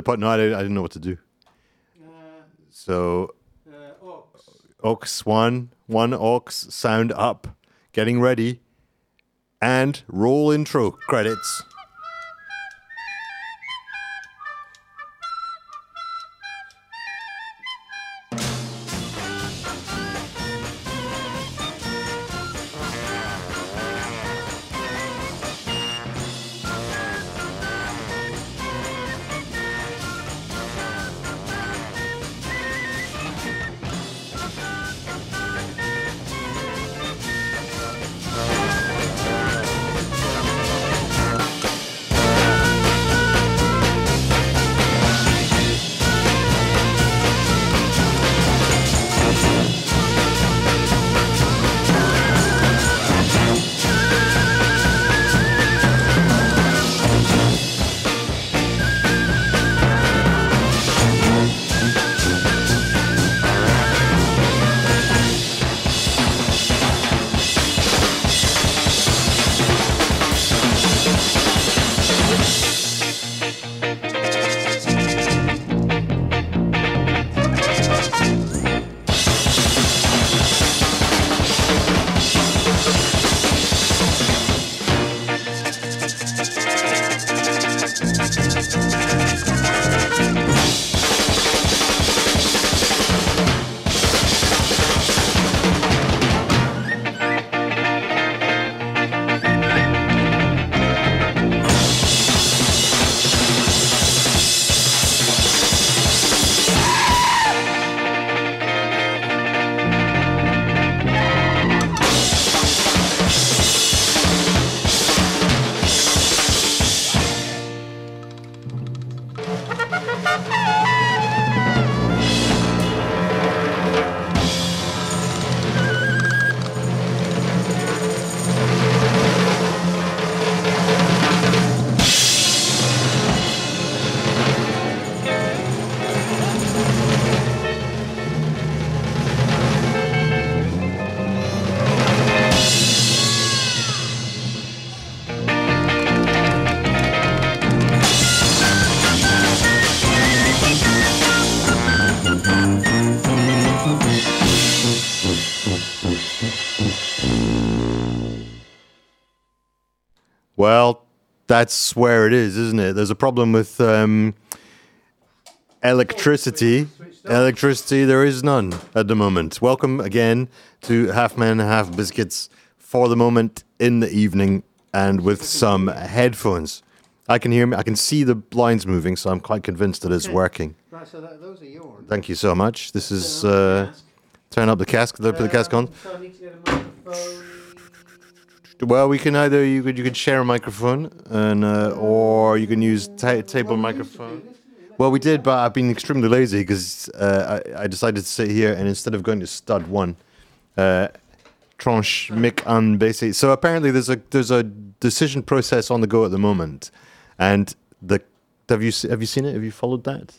The pot. No, I, didn't- I didn't know what to do. So ox one, one ox, sound up, getting ready, and roll intro credits. That's where it is, isn't it? There's a problem with um, electricity. Electricity, there is none at the moment. Welcome again to Half Men, Half Biscuits for the moment in the evening and with some headphones. I can hear me, I can see the lines moving, so I'm quite convinced that it's working. Right, so that, those are yours. Thank you so much. This is uh, turn up the cask, put the cask on. So I need to get a microphone. Well, we can either you could you could share a microphone and uh, or you can use ta- table microphone. Well, we did, but I've been extremely lazy because uh, I, I decided to sit here and instead of going to stud one, uh, tranche mic and basic. So apparently there's a there's a decision process on the go at the moment, and the have you have you seen it? Have you followed that?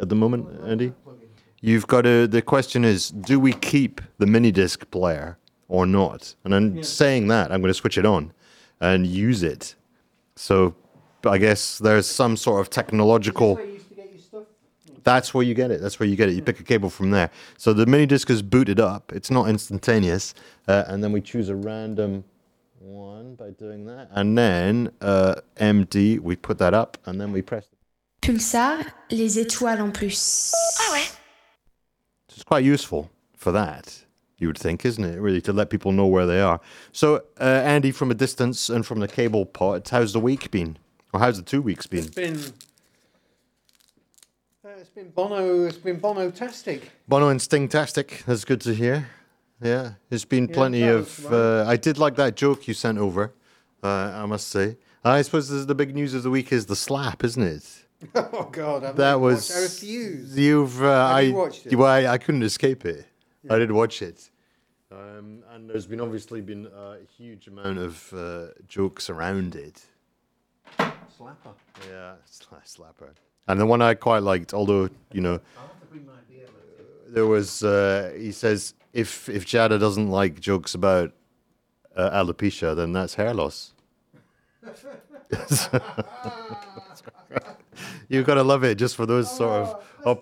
At the moment, Andy, you've got to. The question is, do we keep the mini disc player or not? And I'm saying that I'm going to switch it on and use it. So I guess there's some sort of technological. Where you used to get your stuff. That's where you get it. That's where you get it. You pick a cable from there. So the mini disc is booted up. It's not instantaneous, uh, and then we choose a random one by doing that, and then uh, MD. We put that up, and then we press. Pulsar, les étoiles en plus. Ah ouais. It's quite useful for that. You would think, isn't it? Really, to let people know where they are. So, uh, Andy, from a distance and from the cable pot, how's the week been? Or how's the two weeks been? It's been. Uh, it's been Bono. It's been Bono-tastic. Bono and Sting-tastic. That's good to hear. Yeah, there's been Yeah, plenty of. Uh, I did like that joke you sent over. Uh, I must say. I suppose this is the big news of the week is the slap, isn't it? Oh God, I've That was. watched- I refuse. You've. Uh, I. you watched it? Well, I, I couldn't escape it. I did watch it. Um, and there's been obviously been a huge amount of uh, jokes around it. Slapper. Yeah, sla- slapper. And the one I quite liked, although you know, I'll have to bring my beer. later. there was uh, he says if if Jada doesn't like jokes about uh, alopecia, then that's hair loss. You've got to love it just for those sort of. Oh,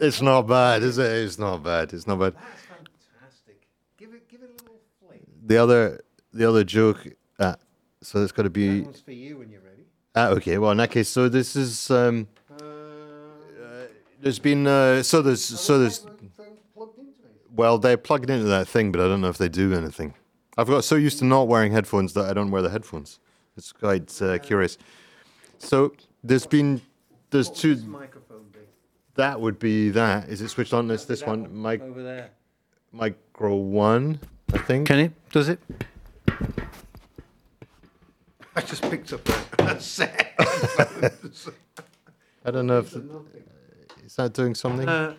it's not bad, is it? It's not bad. It's not bad. That's fantastic. Give it, give it a little flick. The other, the other joke. Uh, so it's got to be. That one's for you when you're ready. Ah, okay. Well, in that case, so this is. Um, Uh, there's been. Uh, so there's. So there's. microphone plugged into it. Well, they're plugged into that thing, but I don't know if they do anything. I've got so used to not wearing headphones that I don't wear the headphones. It's quite uh, curious. So there's been. There's two. this microphone do? That would be that. Is it switched on? This this one, mic, over there. micro one, I think. Can it? Does it? I just picked up a, a set. I don't know if is that doing something. Uh,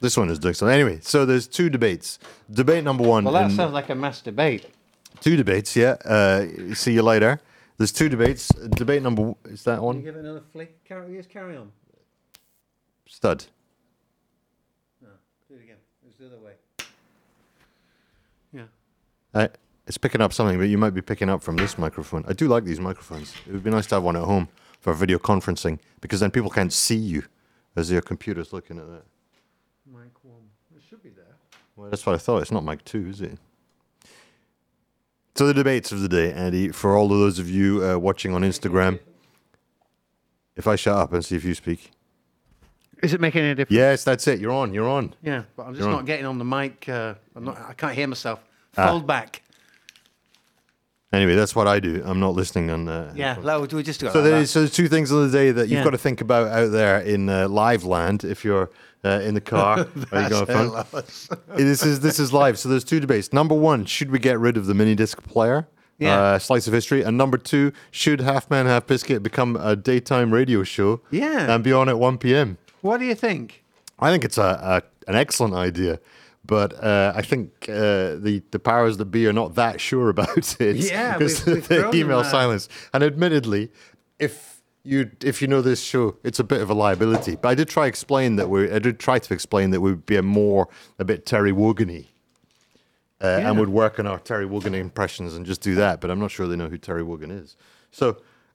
this one is doing something. Anyway, so there's two debates. Debate number one. well, that in- sounds like a mass debate. two debates. Yeah. Uh, see you later. There's two debates. Debate number w- is that one? Can you one? give it another flick? Carry, yes, carry on. Stud. No, do it again. It was the other way. Yeah. Uh, it's picking up something, but you might be picking up from this microphone. I do like these microphones. It would be nice to have one at home for video conferencing because then people can't see you as your computer's looking at that. Mic one. It should be there. Well, that's what I thought. It's not mic two, is it? So the debates of the day, Andy. For all of those of you uh, watching on Instagram, if I shut up and see if you speak. Is it making any difference? Yes, that's it. You're on. You're on. Yeah, but I'm just You're not on. getting on the mic. Uh, I'm not. I can't hear myself. Ah. Fold back. Anyway, that's what I do. I'm not listening on. Uh, Yeah, headphones. we just do it So, like there that. is, so there's two things of the day that you've Yeah. got to think about out there in uh, live land if you're uh, in the car or you go on phone. this is this is live. So there's two debates. Number one, should we get rid of the mini disc player? Yeah. Uh, slice of history. And number two, should Half Man Half Biscuit become a daytime radio show? Yeah. And be on at 1 p.m. What do you think? I think it's a, a an excellent idea. But uh, I think uh, the the powers that be are not that sure about it. Yeah, because we've- we've the email silence. And admittedly, if you if you know this show, it's a bit of a liability. But I did try explain that we I did try to explain that we would be a more a bit Terry Wogan-y. Uh, Yeah. And would work on our Terry Wogan impressions and just do that, but I'm not sure they know who Terry Wogan is. So,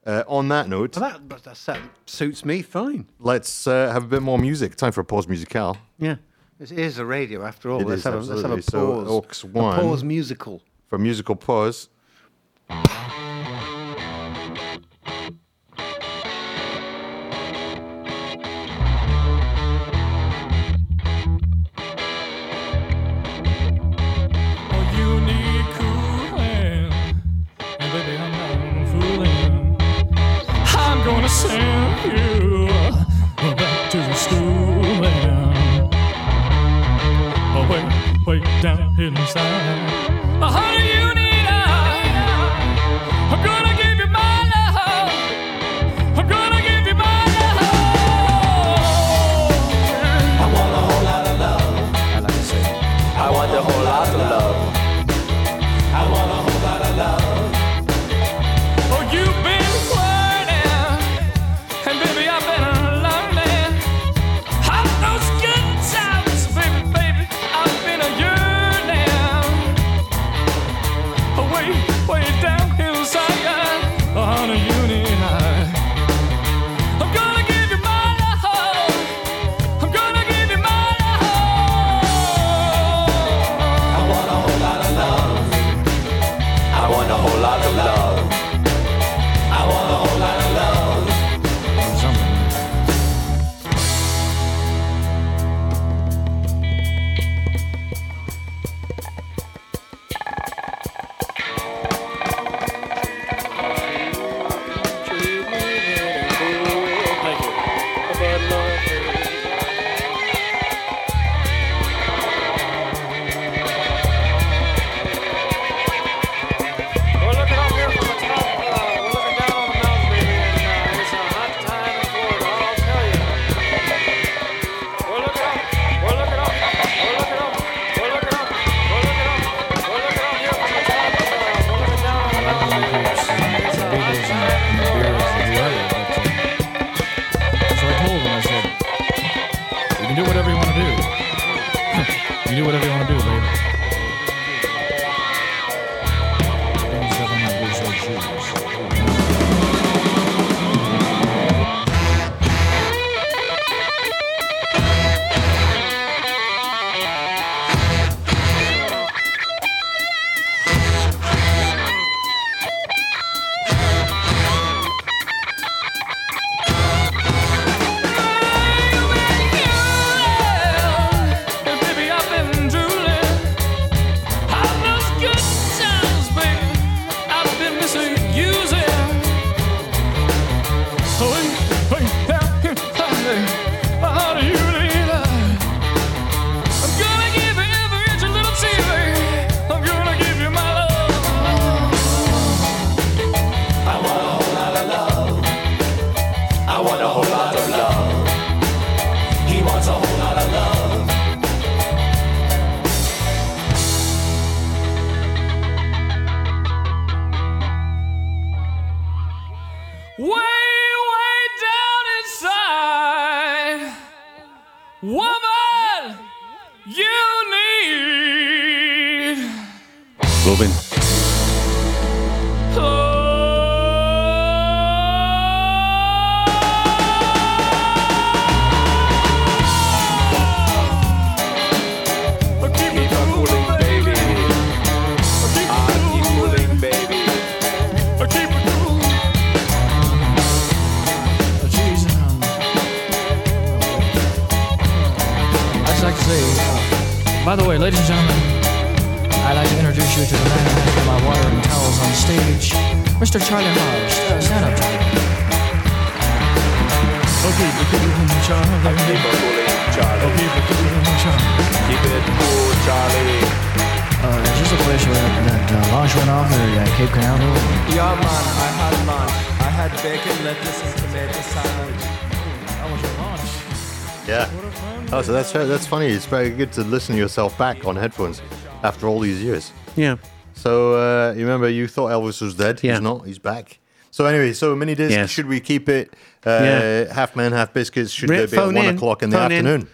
uh, on that note, Well, that, that, that suits me fine. let's uh, have a bit more music. Time for a pause musicale. Yeah. It is a radio after all. It let's, is, have a, let's have a absolutely. So, pause. Oaks a one. pause musical. For musical pause, down inside. Woman you need. Robin. By the way, ladies and gentlemen, I'd like to introduce you to the man who has my water and towels on stage, Mr. Charlie Mars. Uh, stand up, Charlie. Okay, keep it Charlie. Keep on pulling, Charlie. Okay, keep it Charlie. Keep it cool, Charlie. Uh, is this the place where that uh, launch went off at uh, Cape Canaveral? Yeah, man, I had lunch. I had bacon, lettuce, and tomato sandwich. That was your launch. Yeah. Oh, so that's that's funny. It's very good to listen to yourself back on headphones after all these years. Yeah. So uh, you remember you thought Elvis was dead. Yeah. He's not. He's back. So anyway, so mini disc. Yes. Should we keep it? Uh, Yeah. Half man, half biscuits. Should Re- they be at one in, o'clock in the phone in. afternoon?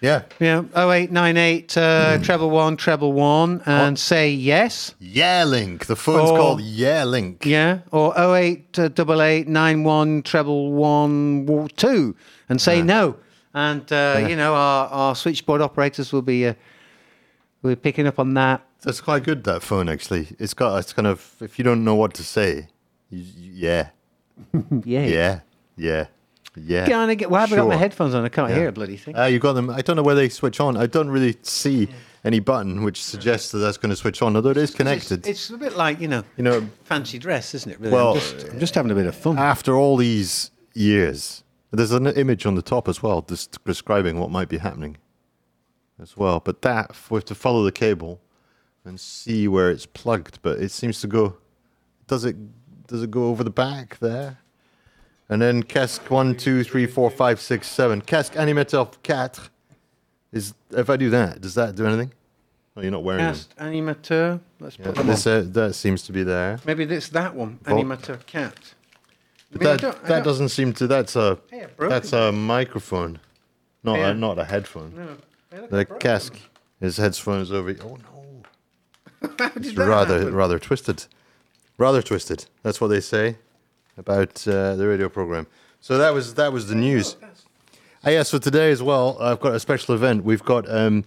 Yeah. Yeah. 0898 uh, treble one, treble one, and say yes. Yeah, Link. The phone's Or- called Yeah Link. Yeah. Or 0888 91 treble one two, and say no. And, uh, you know, our, our switchboard operators will be, uh, be picking up on that. That's quite good. That phone actually. It's got. It's kind of. If you don't know what to say, you, you- yeah, Yeah. yeah, yeah, yeah. Can I get, well, I haven't got my headphones on. I can't Yeah. hear a bloody thing. Uh, you got them. I don't know where they switch on. I don't really see any button which suggests that that's going to switch on, although it is connected. It's, it's a bit like, you know, you know, fancy dress, isn't it? Really? Well, I'm just, I'm just having a bit of fun. after all these years, there's an image on the top as well, just describing what might be happening as well. But that we have to follow the cable and see where it's plugged. But it seems to go. Does it? Does it go over the back there? And then casque one, two, three, four, five, six, seven. Casque animateur quatre. Is if I do that, does that do anything? Oh, you're not wearing them. Cast animateur. Let's Yeah, put them this, on. uh, that seems to be there. Maybe it's that one. Vol- Animateur cat. Mean, that that don't- doesn't seem to. That's a Hey, that's a microphone, not Yeah. a, not a headphone. No. The cask his headphones over. Oh no. It's rather happen? rather twisted, rather twisted. That's what they say about uh, the radio program. So that was that was the news. Ah, yeah, so today as well, I've got a special event. We've got um,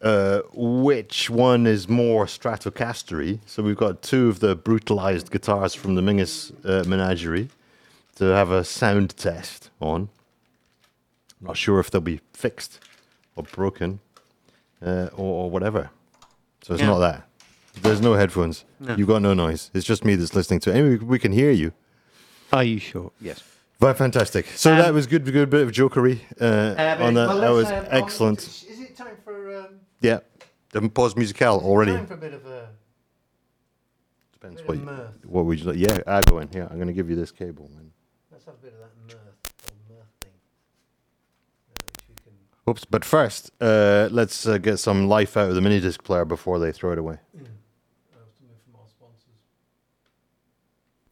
uh, which one is more Stratocastery. So we've got two of the brutalized guitars from the Mingus uh, Menagerie to have a sound test on. I'm Not sure if they'll be fixed or broken uh, or, or whatever. So it's Yeah. not that. There's no headphones. No. You've got no noise. It's just me that's listening to it. Anyway, we can hear you. Are you sure? Yes. But fantastic. So Um, that was good, good bit of jokery uh, on that. that was excellent. Is it time for um, Yeah. The pause musical already. time for a bit of a Depends bit what, of you, mirth? what would you like. Yeah, I go in here. I'm going to give you this cable. Man. Oops. But first, uh, let's uh, get some life out of the mini disc player before they throw it away.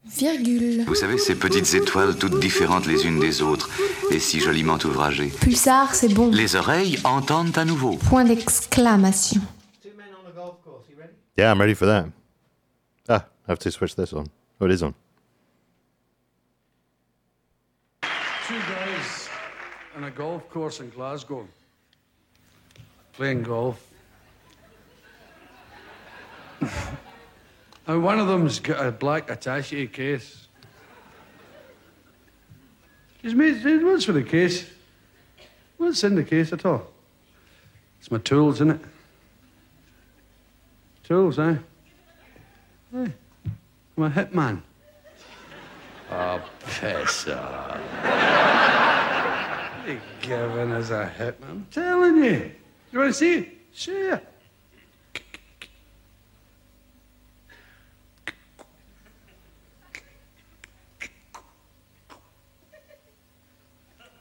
Virgule. Vous savez, ces petites étoiles toutes différentes les unes des autres et si joliment ouvragées. Pulsar, c'est bon. Les oreilles entendent à nouveau. Point d'exclamation. Two men on the golf course. You ready? Yeah, I'm ready for that. Ah, I have to switch this on. Oh, it is on. On a golf course in Glasgow playing golf. and one of them's got a black attache case. He's made, what's for the case? What's in the case at all? It's my tools, isn't it? Tools, eh? Hey, I'm a hitman. Oh, piss off. Us a hitman? I'm telling you. You want to see it? Sure.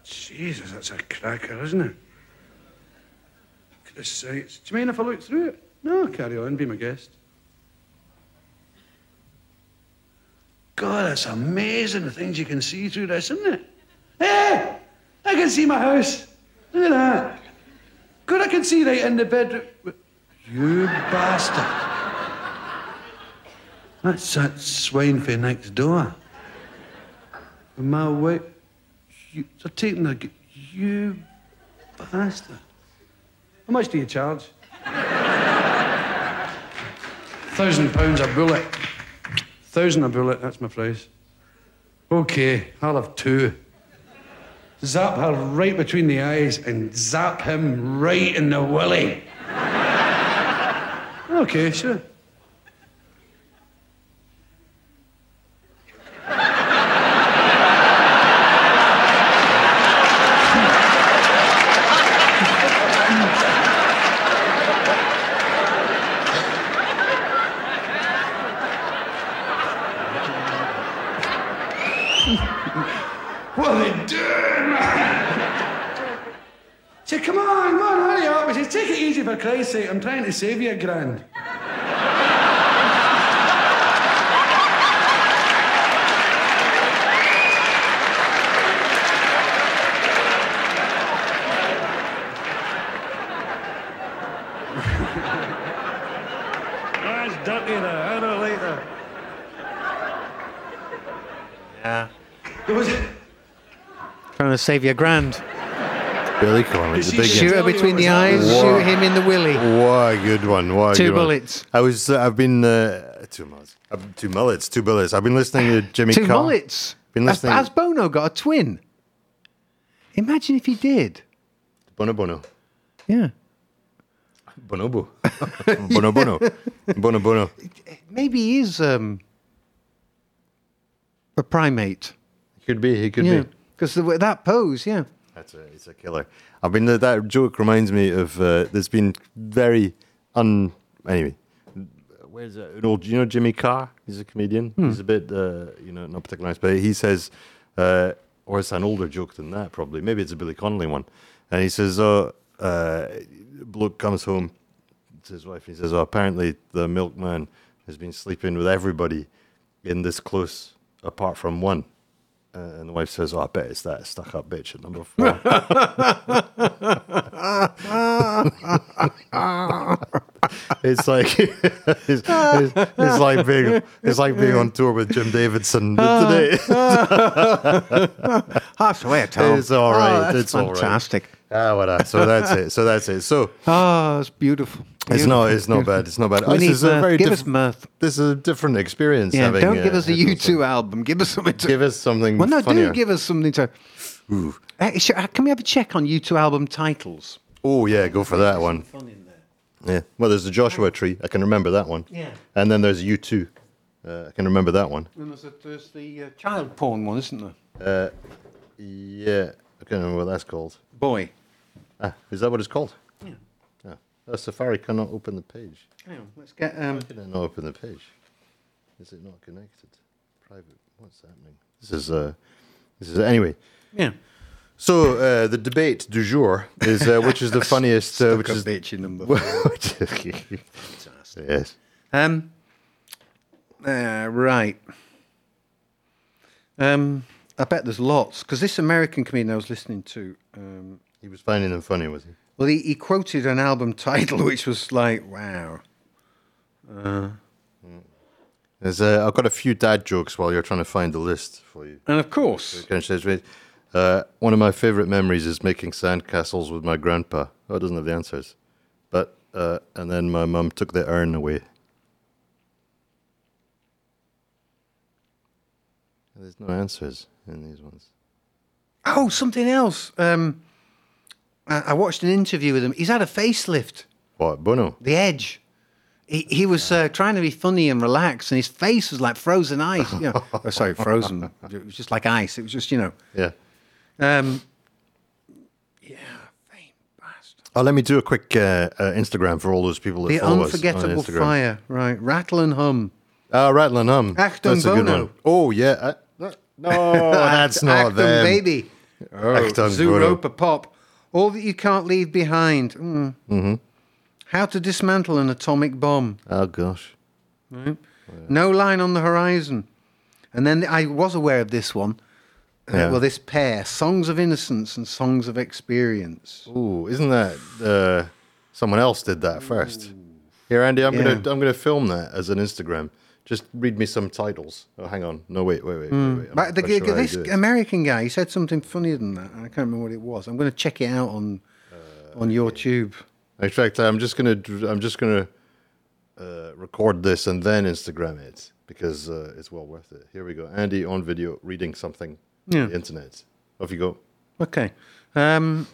Jesus, that's a cracker, isn't it? The sights. Do you mind if I look through it? No, carry on, be my guest. God, that's amazing the things you can see through this, isn't it? Hey! I can see my house. Look at that. Good, I can see right in the bedroom. You bastard. That's that swine for next door. And my wife. You, they're taking the. You bastard. How much do you charge? Thousand pounds a bullet. Thousand a bullet, that's my price. Okay, I'll have two. Zap her right between the eyes and zap him right in the willy. okay, sure. What are they doing, man? Say, come on, come on, hurry up. I said, take it easy for Christ's sake. I'm trying to save you a grand. That's dirty there. I don't like that. Yeah. It was. Trying to save you a grand. Billy Connolly, the big Shoot her between the eyes, Whoa. shoot him in the willy. What a good one! What Two good one. bullets. I was. Uh, I've been uh, two mullets. Uh, two mullets. Two bullets. I've been listening to Jimmy. Two Carr. mullets. Been Has, listening. has Bono got a twin? Imagine if he did. Bono Bono. Yeah. Bonobo. bono Bono. Bono Bono. Maybe he is um, a primate. He Could be. He could yeah. be. Because that pose, yeah. That's a, it's a killer. I mean, that joke reminds me of uh, there's been very un anyway. Where's that? An old, you know Jimmy Carr? He's a comedian. Hmm. He's a bit, uh, you know, not particularly nice, but he says, uh, or it's an older joke than that probably. Maybe it's a Billy Connolly one, and he says, "Oh, uh, bloke comes home to his wife. He says, "Oh, apparently the milkman has been sleeping with everybody in this close, apart from one." Uh, and the wife says, "Oh, I bet it's that stuck-up bitch at number four. it's like it's, it's, it's like being it's like being on tour with Jim Davidson today. Half the way, Tom. It's all Oh, right. that's it's all right. Fantastic. Ah, what a- so that's it. So that's it. So Oh, it's beautiful. it's not. It's not bad. It's not bad. We this need is a very Give diff- us mirth. This is a different experience. Yeah, having, don't give uh, us a headphones on. U2 album. Give us something to. Give us something. well, no, funnier. do give us something to. Ooh. Uh, sh- uh, can we have a check on U2 album titles? Oh yeah, go for that one. Fun in there. Yeah. Well, there's the Joshua Tree. I can remember that one. Yeah. And then there's U two. Uh, I can remember that one. And there's, a, there's the uh, child porn one, isn't there? Uh, yeah. I can't remember what that's called. Boy. Ah, is that what it's called? Yeah. Ah. Oh, Safari cannot open the page. Hang on, let's get. Um, Why can it not open the page? Is it not connected? Private. What's happening? This is uh. This is anyway. yeah. So uh, the debate du jour is uh, which is the funniest. Uh, which is bitch in number yes. Um. Uh, right. Um. I bet there's lots because this American comedian I was listening to. Um, He was finding them funny, was he? well, he, he quoted an album title which was like, "Wow." Uh, There's, uh, I've got a few dad jokes while you're trying to find the list for you. and of course, Can I say this? Uh, one of my favorite memories is making sandcastles with my grandpa. Oh, it doesn't have the answers. But, uh, and then my mum took the urn away. There's no answers in these ones. oh, something else. Um, I, I watched an interview with him. He's had a facelift. What, Bono? The Edge. He, he was uh, trying to be funny and relaxed, and his face was like frozen ice. You know, oh, sorry, frozen. It was just like ice. It was just, you know. Yeah. Um, yeah, fame bastard. Oh, let me do a quick uh, uh, Instagram for all those people that the follow us on unforgettable fire, right? Rattle and hum. Ah, Rattle and Hum. Achtung That's a good Bono. one. Oh, yeah. Uh, no, that's not Achtung, them. baby. Oh, Achtung Zoo Bono. Pop. All that you can't leave behind. Mm. Mm-hmm. How to dismantle an atomic bomb. Oh, gosh. Right? No line on the horizon. And then I was aware of this one. uh, well, this pair, Songs of Innocence and Songs of Experience. Ooh, isn't that uh, someone else did that first? Here, Andy, I'm gonna Yeah. I'm gonna film that as an Instagram. Just read me some titles. Oh, hang on. No, wait, wait, wait, wait. wait. But the, sure this. American guy, he said something funnier than that. I can't remember what it was. I'm going to check it out on Uh, on YouTube. In fact, I'm just gonna I'm just gonna uh, record this and then Instagram it because uh, it's well worth it. Here we go. Andy on video reading something Yeah. on the internet. Off you go. Okay. Um,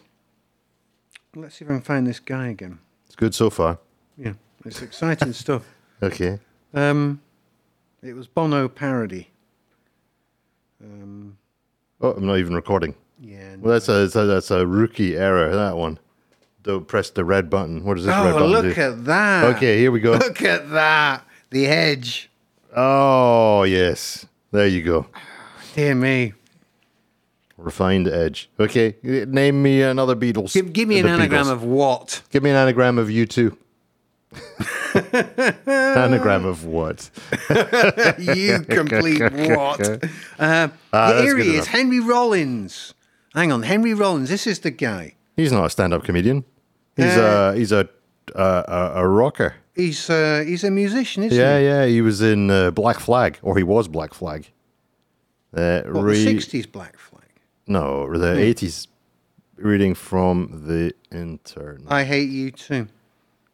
let's see if I can find this guy again. It's good so far. Yeah, it's exciting stuff. Okay. Um, it was Bono parody. Um, Oh, I'm not even recording. yeah. Well, that's a that's a, rookie error. That one. Don't press the red button. What does this red Oh, button look do? at that! Okay, here we go. Look at that! The edge. Oh yes, there you go. Dear me. Refined edge. Okay, name me another Beatles. Give, give me an anagram Beatles. of what? Give me an anagram of you two. Anagram of what? you complete what? Uh, that's here he is. Henry Rollins. Hang on, Henry Rollins. This is the guy. He's not a stand-up comedian. He's Uh, a he's a uh, a, a rocker. He's uh, he's a musician, isn't Yeah, he? yeah. Yeah. He was in uh, Black Flag, or he was Black Flag. Uh, What, re- the '60s Black Flag. No, the eighties. Reading from the internet. I hate you too.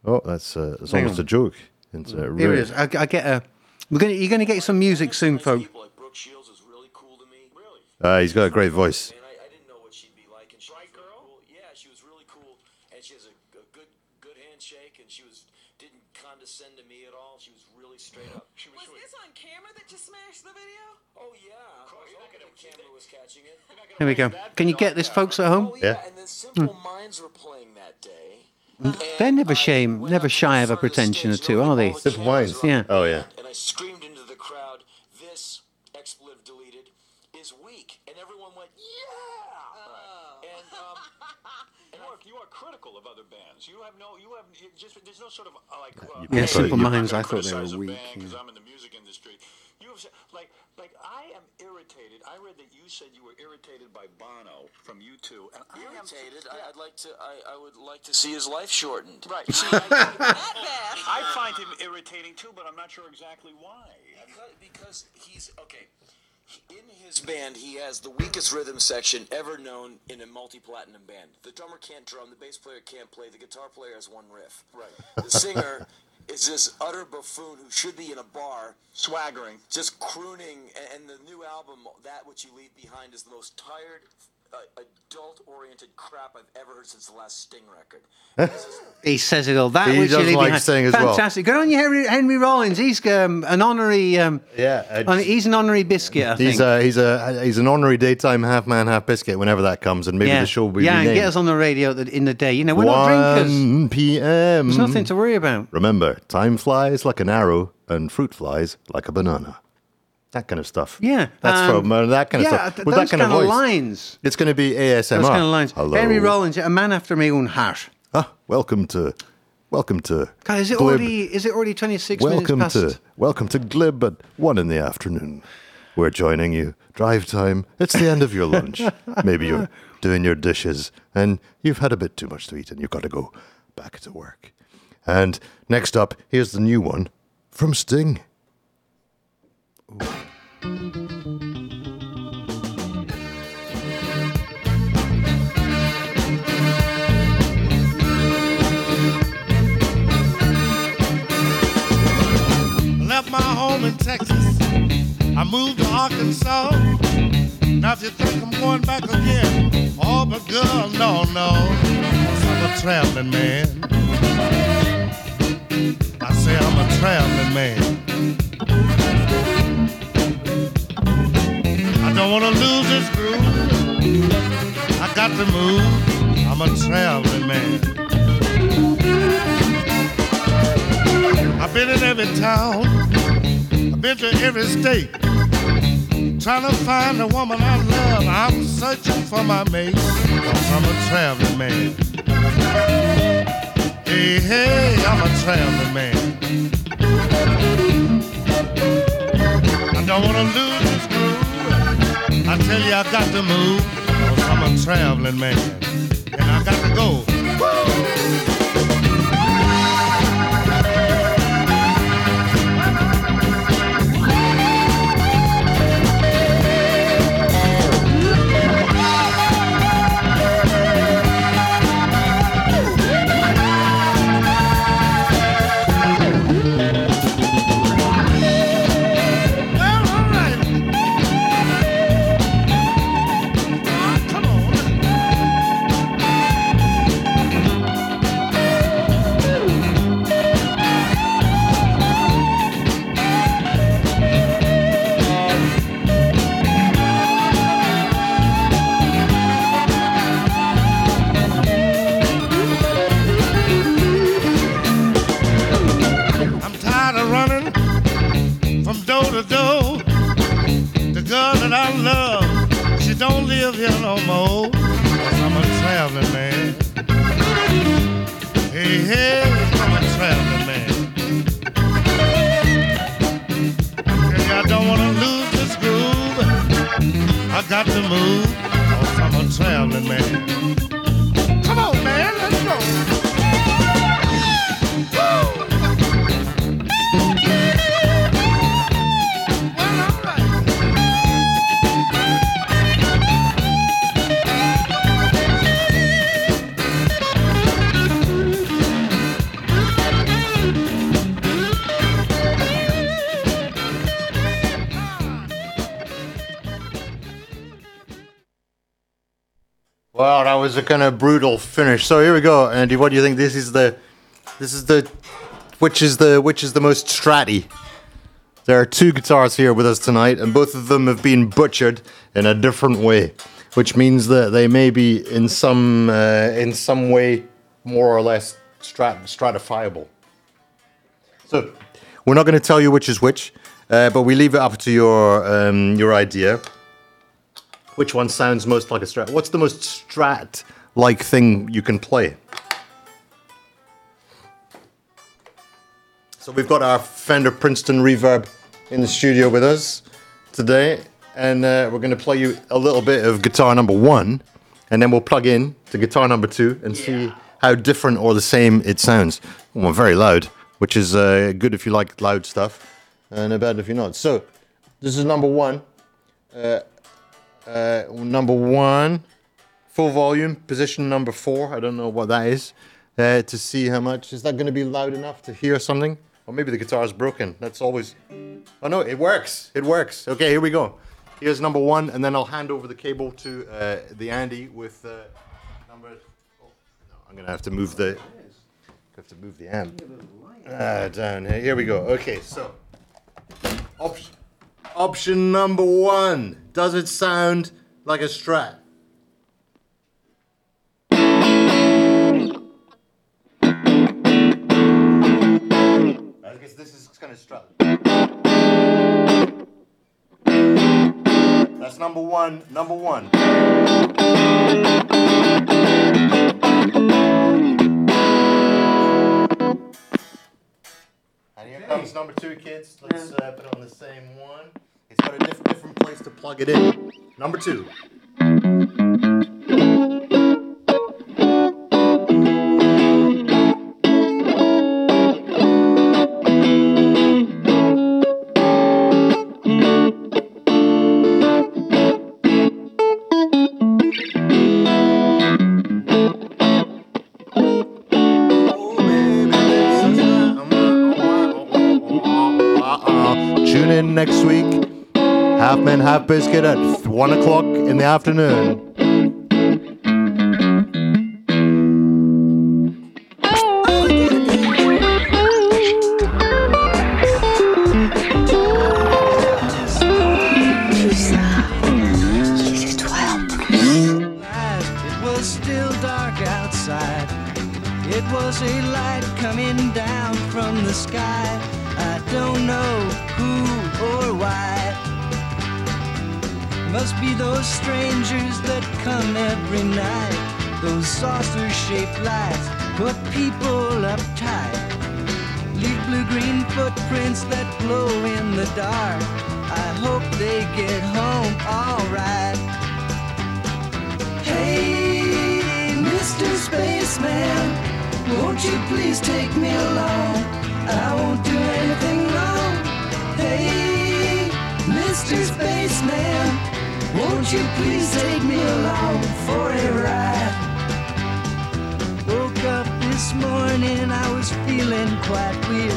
Oh, that's uh, that's Hang almost on. a joke. It's, uh, Here re- it is. I, I get a. We're gonna. You're gonna get some music soon, folks. People like Brooke Shields is really cool to me. Really? Uh, he's got a great voice. Man, I, I didn't know what she'd be like. And she right girl? Cool. Yeah, she was really cool, and she has a, a good good handshake, and she was didn't condescend to me at all. She was really straight up. She was, Was this on camera that you smashed the video? Oh yeah, I was hoping the camera was catching it. Here we go. Can you get this, folks at home? Oh yeah, and then Simple Minds were playing that day. They're never shame, never shy of a pretension or two, are they? Simple Minds. Yeah. Oh yeah. And I screamed into the crowd, "This expletive deleted is weak," and everyone went, "Yeah!" And um, You are, you are critical of other bands. You have no, you have just. There's no sort of uh, like. Uh, Yeah, Simple Minds, I thought they were weak, band 'cause yeah. I'm in the music industry. You have said, like, like I am irritated. I read that you said you were irritated by Bono from U2, and I am irritated. I, I'd like to. I, I would like to see his life shortened. Right. See, I, I find him irritating too, but I'm not sure exactly why. Because, because he's okay. In his band, he has the weakest rhythm section ever known in a multi-platinum band. The drummer can't drum, the bass player can't play, the guitar player has one riff. Right. The singer is this utter buffoon who should be in a bar, Swaggering. just crooning. And the new album, That Which You Leave Behind, is the most tired, adult-oriented crap I've ever heard since the last Sting record. He says it all. That He which does you like behind. singing as well. Fantastic. Good on you, Henry, Henry Rollins. He's um, an honorary. Um, Yeah. uh, he's an honorary biscuit. I He's think. a he's a he's an honorary daytime half man half biscuit. Whenever that comes, and maybe yeah, the show will be yeah, and get us on the radio in the day. You know, we're not drinkers. 1 p.m. There's nothing to worry about. Remember, time flies like an arrow, and fruit flies like a banana. That kind of stuff. Yeah, that's um, from uh, that kind of yeah, stuff. th- With those that kind, kind of voice. lines. It's going to be ASMR. Those kind of lines. Hello. Henry Rollins, a man after my own heart. Ah, welcome to, welcome to. God, is it Glib. already? Is it already 26 Welcome minutes past? to welcome to Glib at one in the afternoon. We're joining you. Drive time. It's the end of your lunch. Maybe you're doing your dishes and you've had a bit too much to eat and you've got to go back to work. And next up, here's the new one from Sting. Left my home in Texas. I moved to Arkansas. Now if you think I'm going back again, oh, but girl, no, no. I'm a traveling man. I say I'm a traveling man. I don't want to lose this groove. I got to move. I'm a traveling man. I've been in every town. I've been to every state. Trying to find the woman I love. I'm searching for my mate. Cause I'm a traveling man. Hey, hey, I'm a traveling man. I don't wanna lose. I tell you, I got to move. Cause I'm a traveling man. And I got to go. More. I'm a traveling man. Hey, hey, I'm a traveling man. You, I don't wanna lose this groove. I got to move, was a kind of brutal finish. So here we go, Andy. What do you think? This is the, this is the, which is the which is the most stratty? There are two guitars here with us tonight, and both of them have been butchered in a different way, which means that they may be in some uh, in some way more or less strat- stratifiable. So we're not going to tell you which is which, uh, but we leave it up to your um, your idea. Which one sounds most like a strat? What's the most strat like thing you can play? So we've got our Fender Princeton Reverb in the studio with us today, and uh, we're going to play you a little bit of guitar number one, and then we'll plug in to guitar number two and see how different or the same it sounds. Well, very loud, which is uh, good if you like loud stuff, and bad if you're not. So this is number one. Uh, uh, number one, full volume, position number four. I don't know what that is. Uh, to see how much is that going to be loud enough to hear something, or maybe the guitar is broken. That's always. Oh no, it works. It works. Okay, here we go. Here's number one, and then I'll hand over the cable to uh, the Andy with uh, number. Oh, no, I'm gonna have to move the. Have to move the amp uh, down here. Here we go. Okay, so option option number one. Does it sound like a strat? I guess this is kind of strat. That's number one. Number one. And here comes number two, kids. Let's uh, put on the same one. It's got a diff- different place to plug it in. Number two. Half Biscuit at 1 o'clock in the afternoon. Night. Those saucer shaped lights put people uptight. Leave blue green footprints that glow in the dark. I hope they get home alright. Hey, Mr. Spaceman, won't you please take me along? I won't do anything wrong. Hey, Mr. Spaceman, won't you please take me along for a ride? This morning, I was feeling quite weird.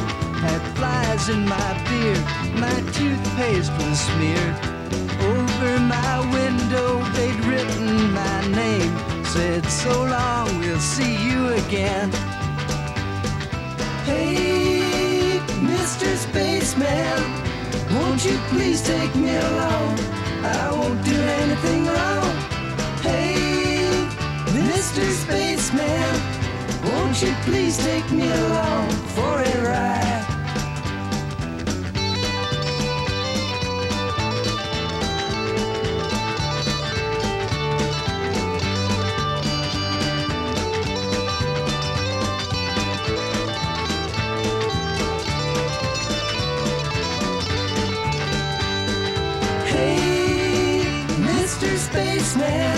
Had flies in my beard, my toothpaste was smeared. Over my window, they'd written my name. Said, so long, we'll see you again. Hey, Mr. Spaceman, won't you please take me along? I won't do anything wrong. Hey, Mr. Spaceman, won't you please take me along for a ride? Hey, Mr. Spaceman,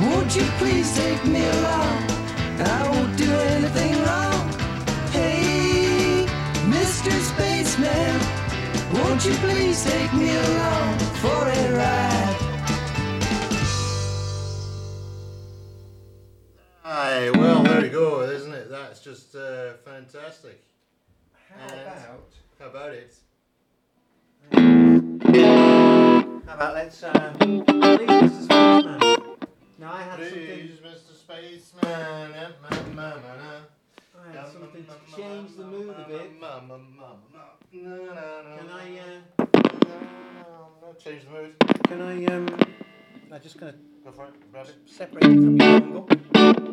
won't you please take me along? You please take me along for a ride? Aye, well, there you go, isn't it? That's just uh, fantastic. How And about? How about it? How about let's uh, please, Mr. Spaceman. Now I had something. Please, Mr. Spaceman. To change the mood a bit. Can. I? Uh, change the mood. can I? Um, I'm just gonna Go for it. Grab it. separate it from your angle.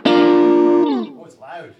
Oh, it's loud.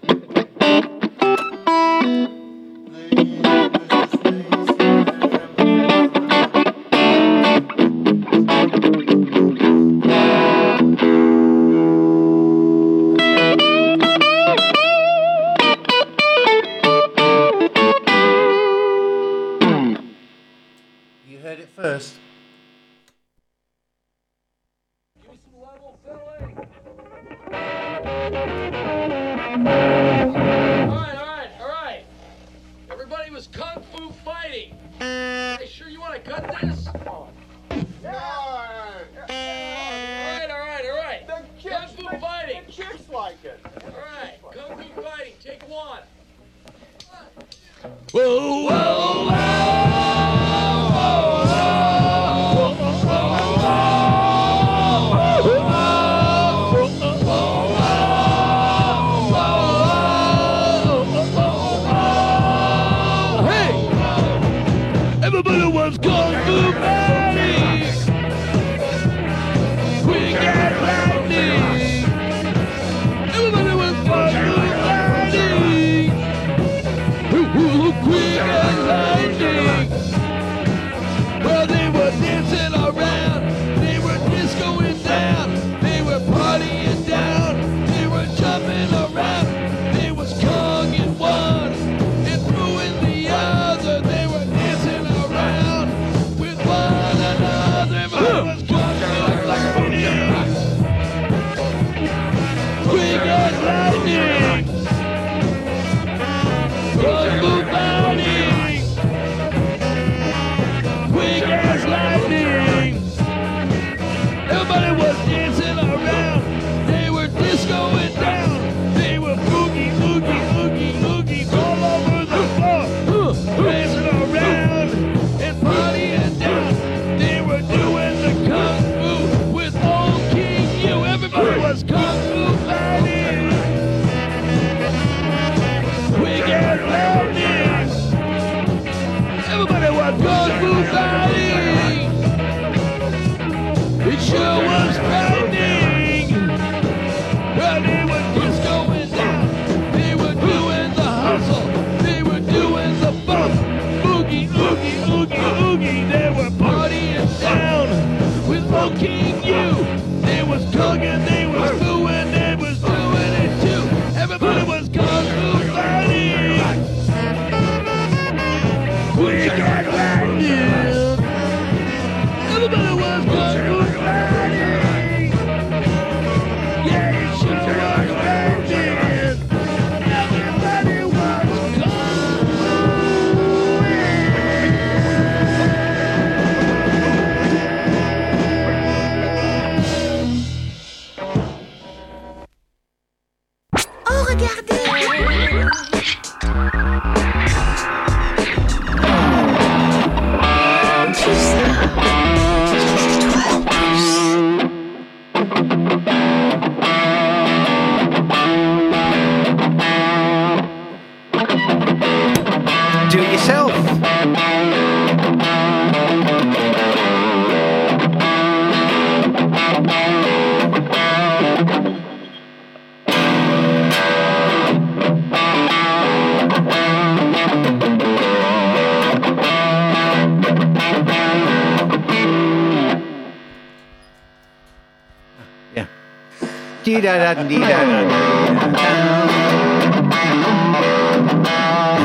Dee da da dee da da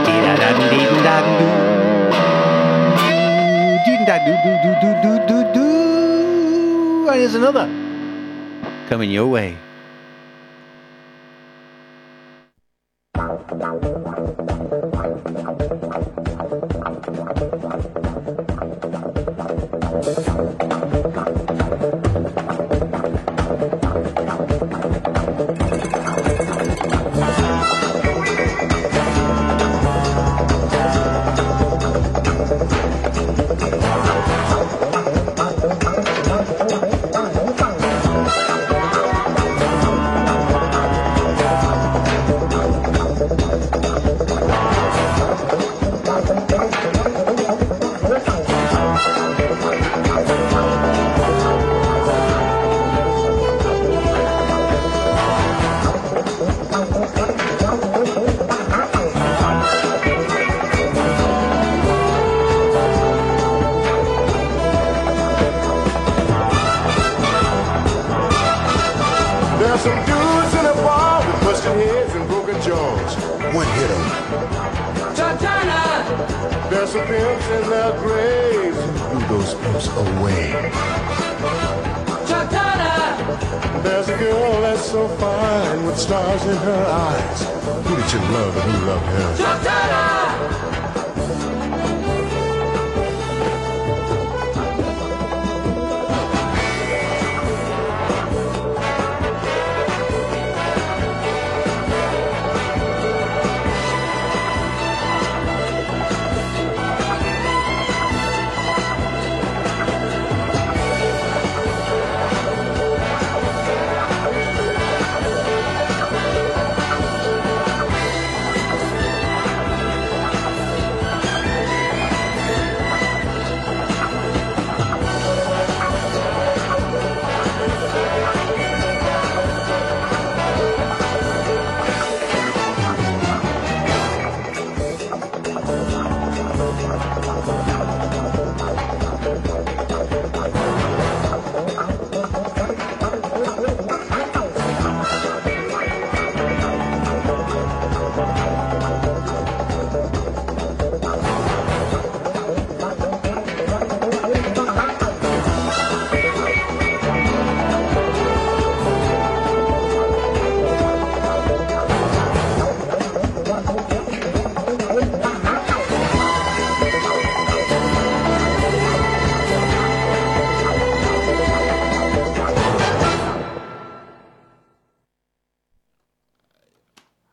dee da da dee da doo. Dee da doo doo doo doo doo doo doo. And here's another coming your way. There are some dudes in a bar with busted heads and broken jaws. One hit 'em. There's some pimps in their graves who blew those pimps away. There's a girl that's so fine with stars in her eyes. Who did you love and who loved her?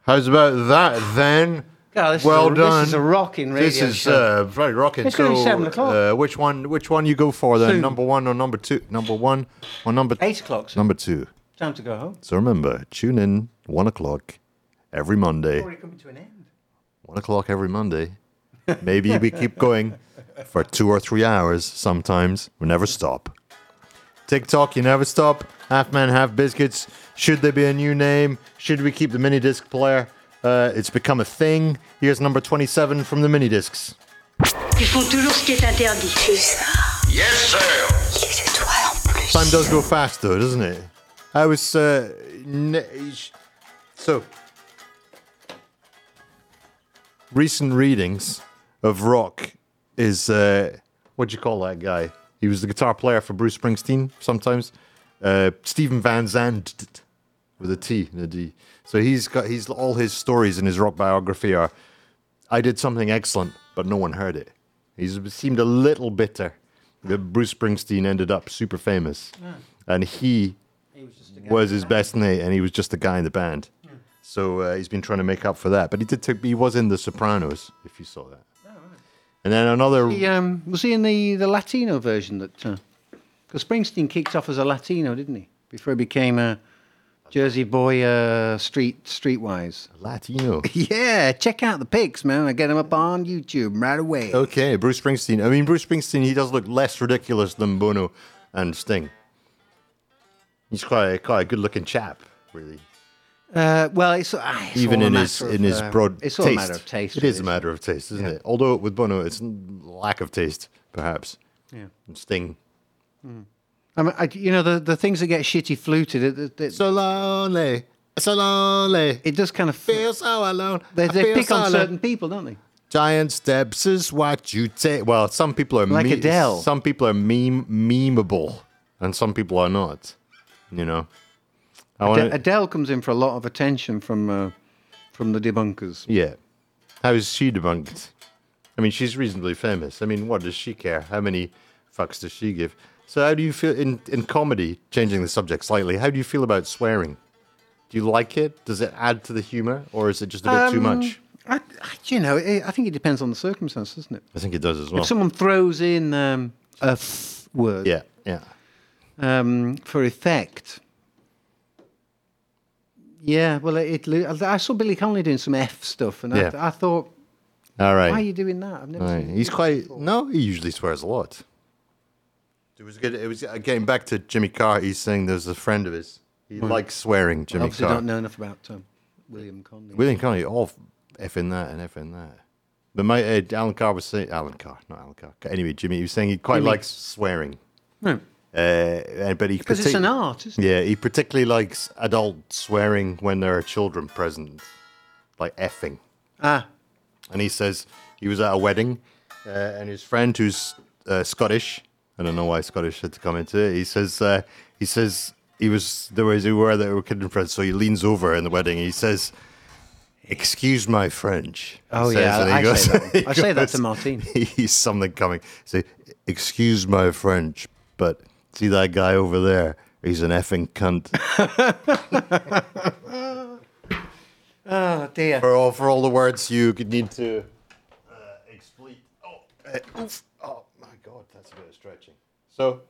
How's about that then? God, this is well a- this is a rocking radio This is show. uh, very rocking. It's gonna be seven o'clock. Uh, which one? Which one you go for then? Two. Number one or number two? Number one or number Eight o'clock. sir. number two. Time to go home. So remember, tune in one o'clock every Monday. Already coming to an end. One o'clock every Monday. Maybe we keep going for two or three hours. Sometimes we never stop. TikTok, you never stop. Half man, half biscuits. Should there be a new name? Should we keep the mini disc player? Uh, it's become a thing. Here's number 27 from the mini discs. Ils font toujours ce qui est interdit. Yes, sir. Time does go fast though, doesn't it? I was uh, n- so recent readings of rock is uh, what do you call that guy? He was the guitar player for Bruce Springsteen sometimes. Uh, Steven Van Zandt with a T and a D. So he's got he's all his stories in his rock biography are I did something excellent, but no one heard it. He seemed a little bitter that Bruce Springsteen ended up super famous, Yeah. and he, He was just a guy was his best mate, and he was just a guy in the band. So uh, he's been trying to make up for that. But he did. Take, he was in The Sopranos, if you saw that. And then another. He, um, was he in the, the Latino version that? Because Springsteen kicked off as a Latino, didn't he? Before he became a Jersey boy, uh, street streetwise. Latino. yeah, check out the pics, man. I get them up on YouTube right away. Okay, Bruce Springsteen. I mean, Bruce Springsteen. He does look less ridiculous than Bono and Sting. He's quite a, quite a good-looking chap, really. Uh, well, it's, ah, it's Even in his matter in his uh, broad It's taste. a matter of taste. It is a matter of taste, isn't Yeah. it? Although with Bono, it's lack of taste, perhaps. Yeah. And Sting. I mean, I, you know, the, the things that get shitty fluted. It, it, it, so lonely, so lonely. It does kind of feel so alone. They, they pick so on alone. certain people, don't they? Giant steps is what you take. Well, some people are Like me- Adele. Some people are meme memeable, and some people are not. You know. I Ade- wanna- Adele comes in for a lot of attention from uh, from the debunkers. Yeah. How is she debunked? I mean, she's reasonably famous. I mean, what does she care? How many fucks does she give? So, how do you feel in, in comedy, changing the subject slightly, how do you feel about swearing? Do you like it? Does it add to the humor, or is it just a bit too Um, much? I, I, you know, it, I think it depends on the circumstance, doesn't it? I think it does as well. If someone throws in um, a f word, Yeah, yeah. um, for effect. Yeah, well, it, it. I saw Billy Connolly doing some F stuff, and Yeah. I, I thought, All right. why are you doing that? I've never All right. seen. He's quite. No, he usually swears a lot. It was good. It was uh, getting back to Jimmy Carr. He's saying there's a friend of his. He Right. likes swearing. Jimmy Obviously, Carr. don't know enough about um, William Conley. William Connolly, all in that and f in that. But my uh, Alan Carr was saying Alan Carr, not Alan Carr. Anyway, Jimmy, he was saying he quite Jimmy. likes swearing. Right. Uh, but he Because it's an art, isn't yeah, he particularly likes adult swearing when there are children present, like effing. Ah. And he says he was at a wedding, uh, and his friend who's uh, Scottish. I don't know why Scottish had to come into it. He says uh, he says he was there was were there were kids friends, so he leans over in the wedding. He says, "Excuse my French." he Oh, says, yeah, and he I goes- say that. he I say that goes- to Martine. He's something coming. Say, "Excuse my French, but see that guy over there? He's an effing cunt." Oh dear. for all for all the words you could need to uh, explain. Oh, uh, oof. oh my God, that's a bit of stretching. So,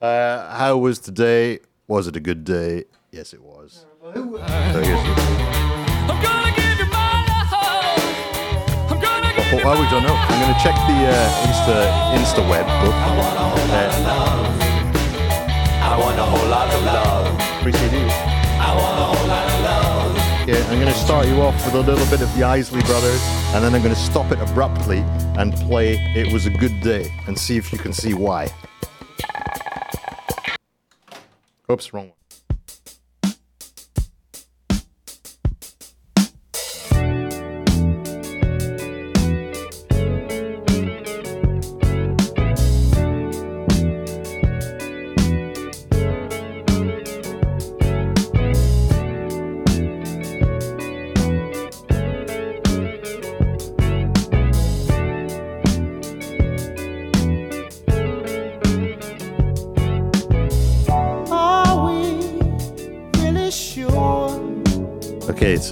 uh, how was today? Was it a good day? Yes, it was. So I guess- Oh, well, we don't know. I'm going to check the uh, Insta Insta web book. I want a whole lot of love. Free CDs. I want a whole lot of love. Yeah, I'm going to start you off with a little bit of the Isley Brothers, and then I'm going to stop it abruptly and play "It Was a Good Day" and see if you can see why. Oops, wrong one.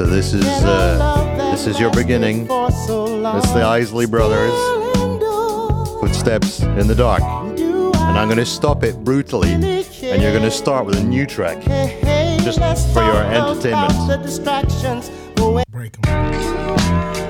So this is uh, this is your beginning. It's the Isley Brothers. Footsteps in the dark, and I'm going to stop it brutally, and you're going to start with a new track, just for your entertainment. The distractions away. Break Just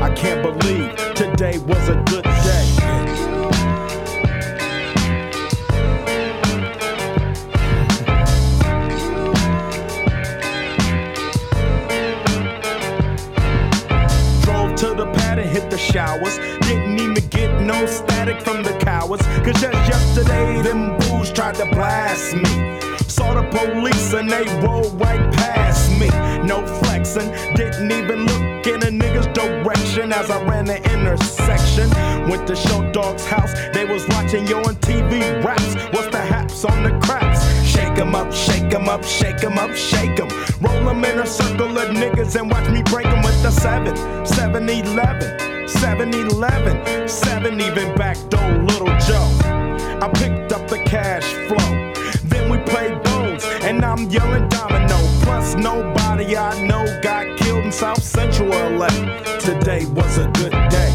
I can't believe today was a good day. Drove to the pad and hit the showers. Didn't even get no static from the cowards. Cause just yesterday, them booze tried to blast me. Saw the police and they rolled right past me. No flexing, didn't direction as I ran the intersection. Went to Short Dog's house, they was watching you on TV raps. What's the haps on the craps? Shake 'em up, shake 'em up, shake 'em up, shake 'em. Roll 'em in a circle of niggas and watch me break 'em with the 7, 7 11, 7 11, 7 even back door, little Joe. I picked up the cash flow. Then we played and I'm yelling domino. Plus, nobody I know got killed in South Central LA. Today was a good day.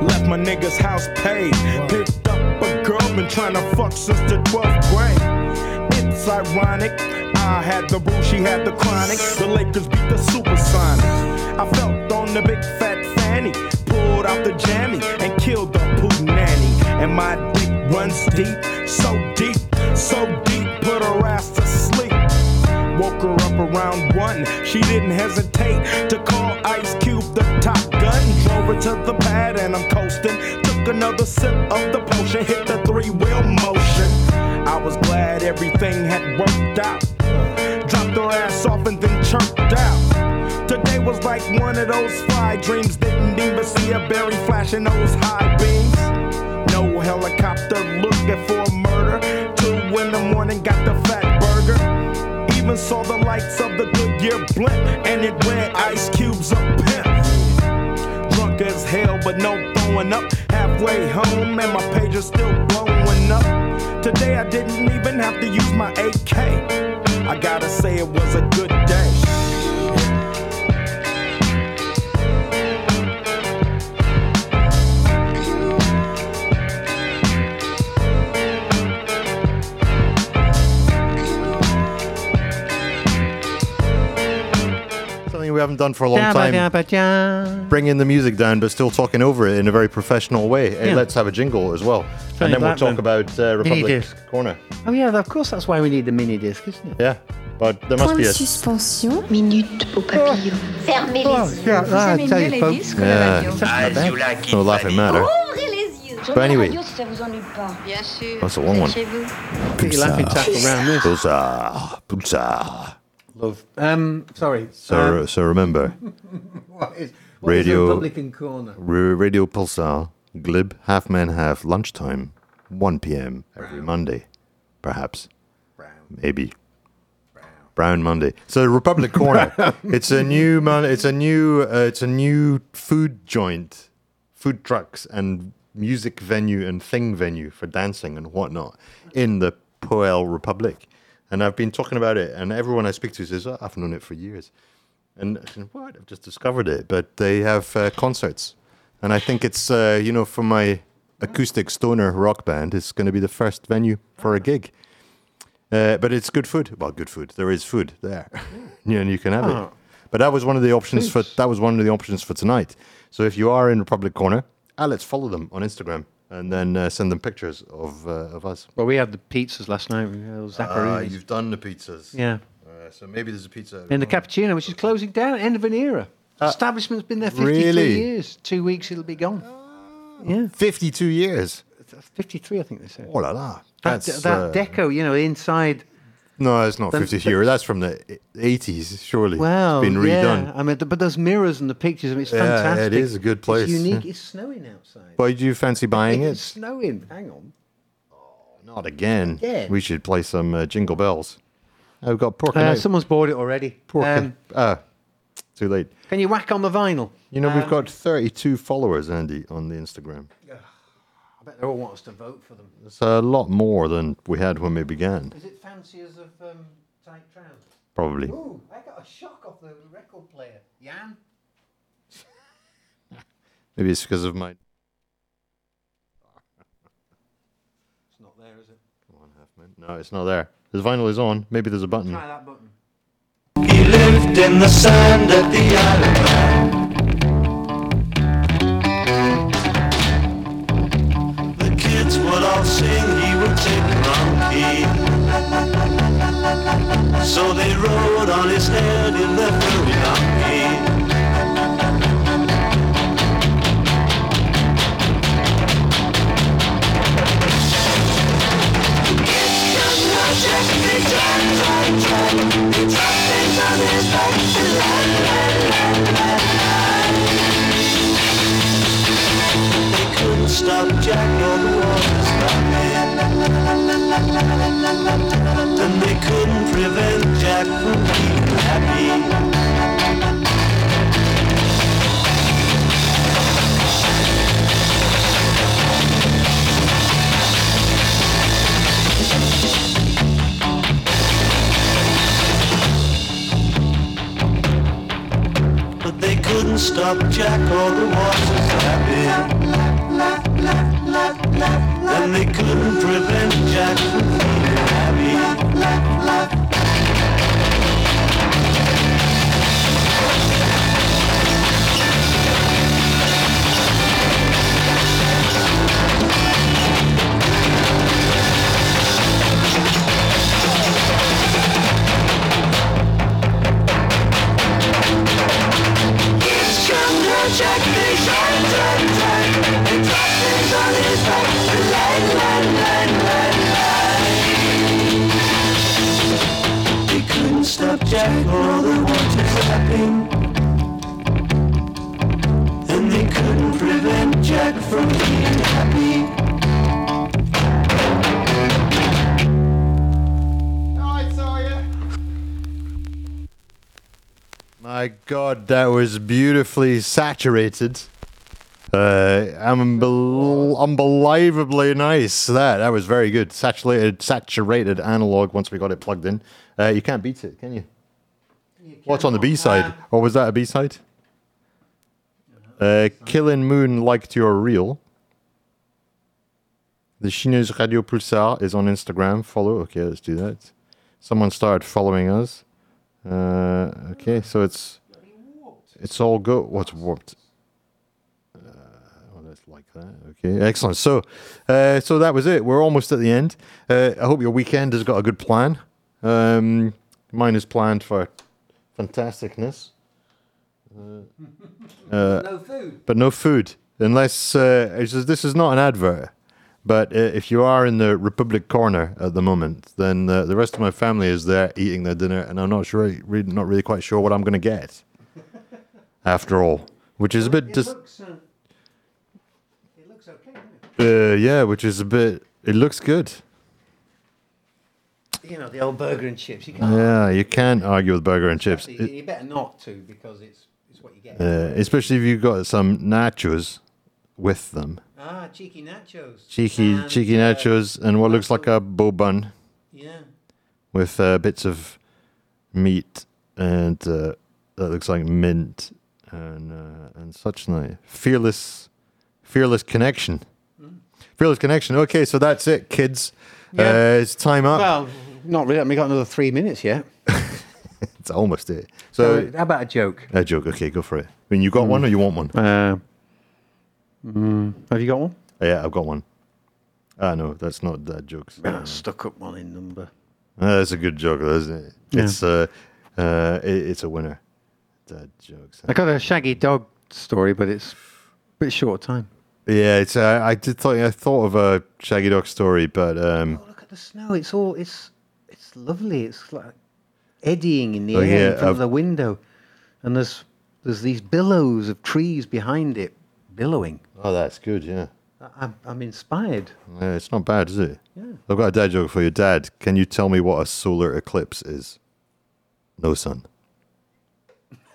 Left my nigga's house paid. Picked up a girl, been trying to fuck since the 12th grade. It's ironic. I had the brew, she had the chronic. The Lakers beat the Supersonics. I felt on the big fat fanny. Pulled out the jammy and killed the poo nanny. And my dick runs deep, so deep, so deep, put her ass to sleep. Woke her up around one. She didn't hesitate to call Ice Cube the top gun. Drove her to the pad and I'm coasting. Took another sip of the potion, hit the three wheel motion. I was glad everything had worked out. Her ass off and then chirped out. Today was like one of those fly dreams. Didn't even see a berry flashing those high beams. No helicopter looking for a murder. Two in the morning, got the Fatburger. Even saw the lights of the Goodyear blimp, and it read Ice Cube's a pimp. Drunk as hell, but no throwing up. Halfway home, and my page is still blowing up. Today I didn't even have to use my AK. I gotta say it was a good day. Haven't done for a long time. Bringing the music down, but still talking over it in a very professional way. Hey, let's have a jingle as well, and then we'll talk about uh, Republic. Corner. Oh yeah, of course. That's why we need the mini disc, isn't it? Yeah, but there must Point be a. suspension. Minute au papillon. Fermez Oh, les yeux. yeah, ah, tell you, folks. Yeah, As you like no laughing matter. Les. But anyway. radio vous. That's a long one. Vous. This. Pulsar, pulsar. Love. Um, sorry. So, um, so remember, what is, what is radio, Republican corner? Radio pulsar, glib, half man, half lunchtime, 1 p.m. every Monday, perhaps, maybe. Brown Monday. So Republic Corner. it's a new mon- It's a new. Uh, it's a new food joint, food trucks and music venue and thing venue for dancing and whatnot in the Poel Republic. And I've been talking about it, and everyone I speak to says, oh, "I've known it for years." And I said, what? I've just discovered it. But they have uh, concerts, and I think it's uh, you know for my acoustic stoner rock band, it's going to be the first venue for a gig. Uh, but it's good food. Well, good food. There is food there, yeah, and you can have Oh. it. But that was one of the options for that was one of the options for tonight. So if you are in Republic Corner, ah, let's follow them on Instagram and then uh, send them pictures of uh, of us. Well, we had the pizzas last night. We had those Ah, you've done the pizzas. Yeah. Uh, so maybe there's a pizza. In the cappuccino, which is closing down, end of an era. Establishment's been there 53 Uh, really? years. Two weeks, it'll be gone. Yeah. 52 years. 53, I think they said. Oh la la. That, That's, that uh, deco, you know, inside. No, it's not The- 50 the- years. That's from the 80s, surely. Well, it's been redone. yeah. I mean, but those mirrors and the pictures, I mean, it's Yeah, it fantastic. is a good place, It's unique. yeah. It's snowing outside. Why do you fancy buying it? It's snowing. Hang on. Oh, Not again. Again? We should play some uh, Jingle Bells. I've got pork. Uh, someone's bought it already. Pork. Um, ah, too late. can you whack on the vinyl? You know, we've Um, got 32 followers, Andy, on the Instagram. I bet they all want us to vote for them. It's a lot more than we had when we began, Is it fanciers of um, tight trousers? probably. Ooh, I got a shock off the record player. Jan? Maybe it's because of my. It's not there, is it? Come on, half minute. No, it's not there. The vinyl is on. Maybe there's a button. Try that button. He lived in the sand at the Isle all sing, he would take the wrong key. So they rode on his head in the hurry donkey. And they couldn't prevent Jack from being happy. But they couldn't stop Jack or the water's happy. And they couldn't prevent Jack from being happy. They couldn't stop Jack or the water's lapping. And they couldn't prevent Jack from being happy. My God, that was beautifully saturated. Uh, unbel- unbelievably nice. That that was very good. Saturated, saturated analog. Once we got it plugged in, uh, you can't beat it, can you? What's on the B side? Or was that a B side? Uh, Killin Moon liked your reel. The Chineuse Radio Pulsar is on Instagram. Follow. Okay, let's do that. Someone started following us. Uh, okay, so it's it's all go. What's warped? Uh, well, let's like that. Okay, excellent. So, uh, so that was it. We're almost at the end. Uh, I hope your weekend has got a good plan. Um, mine is planned for fantasticness. Uh, uh, No food. but no food unless uh, it's just- this is not an advert. But uh, if you are in the Republic corner at the moment, then uh, the rest of my family is there eating their dinner, and I'm not sure, really, not really quite sure what I'm going to get. After all, which is a bit It just, looks, uh, it looks okay, doesn't uh, yeah, which is a bit. It looks good. It? You know, the old burger and chips. You can't. Yeah, you can't argue with burger and chips, You, you better not to because it's it's what you get. uh, especially if you've got some nachos with them. ah, cheeky nachos. Cheeky, And, cheeky uh, nachos, and what looks like a bow bun. Yeah. with uh, bits of meat and uh, that looks like mint and uh, and such like fearless fearless connection fearless connection okay so that's it kids Yeah. uh, it's time up Well, not really. We got another three minutes yet. it's almost it so how about a joke? a joke okay go for it I mean you got one or you want one Uh, mm, have you got one? yeah I've got one ah no that's not that jokes uh, Stuck up one in number. that's a good joke though, isn't it Yeah. it's uh, uh, it, it's a winner dad jokes I got a shaggy dog story, but it's a bit short time. Yeah, it's. Uh, I did thought. I thought of a Shaggy Dog story, but um, oh, Look at the snow. It's all. It's it's lovely. It's like eddying in the Oh, air yeah, in front of I've- the window, and there's there's these billows of trees behind it, billowing. oh, that's good. Yeah. I'm, I'm inspired. Yeah, it's not bad, is it? Yeah. I've got a dad joke for you. Dad, can you tell me what a solar eclipse is? No, son.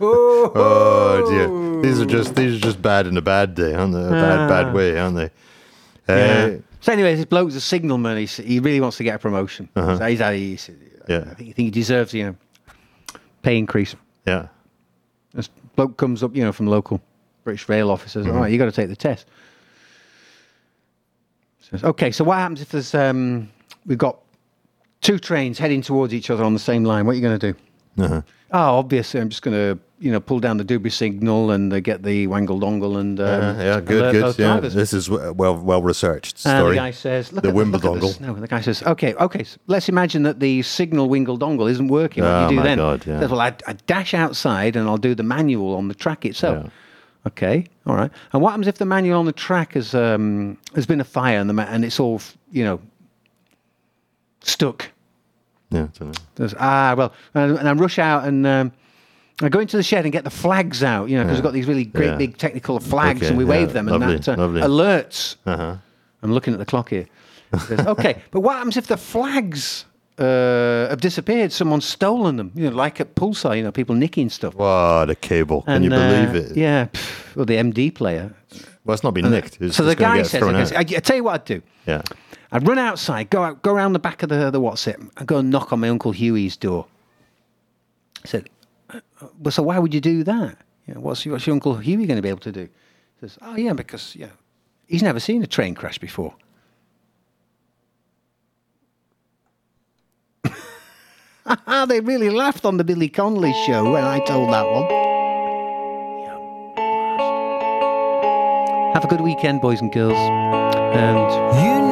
oh dear, these are just these are just bad in a bad day, aren't they? A bad Ah. bad way, aren't they? Yeah. So anyway, this bloke's a signalman. He's, he really wants to get a promotion. Uh-huh. So he's, he's, Yeah. I think, I think he deserves, you know, pay increase. Yeah. This bloke comes up, you know, from local British rail officers. Mhm. All right, you got to take the test. Says, okay, so what happens if there's um, we've got two trains heading towards each other on the same line? What are you going to do? Uh-huh. Oh, obviously, I'm just going to, you know, pull down the doobie signal and uh, get the wangle dongle and um, yeah, yeah, good, good. Yeah, drivers. this is well well researched And the guy says, "Look the at the, look Wimbledongle. No, the guy says, "Okay, okay. So let's imagine that the signal wingle dongle isn't working. What Oh, do you do then?" God, yeah. Says, well, I, I dash outside and I'll do the manual on the track itself. Okay, all right. And what happens if the manual on the track has um, has been a fire and the ma- and it's all you know stuck? Yeah, I don't know. There's, ah, well, and, and I rush out and um, I go into the shed and get the flags out, you know, because Yeah. we've got these really great Yeah. big technical flags Okay, and we yeah, wave them and lovely, that uh, lovely. alerts. Uh-huh. I'm looking at the clock here. It says, okay, but what happens if the flags uh, have disappeared? Someone's stolen them, you know, like at Pulsar, you know, people nicking stuff. What a cable! Can you uh, believe it? Yeah, pff, well, the MD player. Well, it's not been nicked. It's so the just gonna guy get says, thrown he goes, out. I, I tell you what I'd do. Yeah. I'd run outside, go out, go around the back of the, the what's it, and go and knock on my Uncle Huey's door. I said, "Uh, well, so why would you do that? You know, what's, your- what's your Uncle Huey going to be able to do? He says, oh, yeah, because yeah, he's never seen a train crash before. they really laughed on the Billy Connolly show when I told that one. Have a good weekend, boys and girls. And You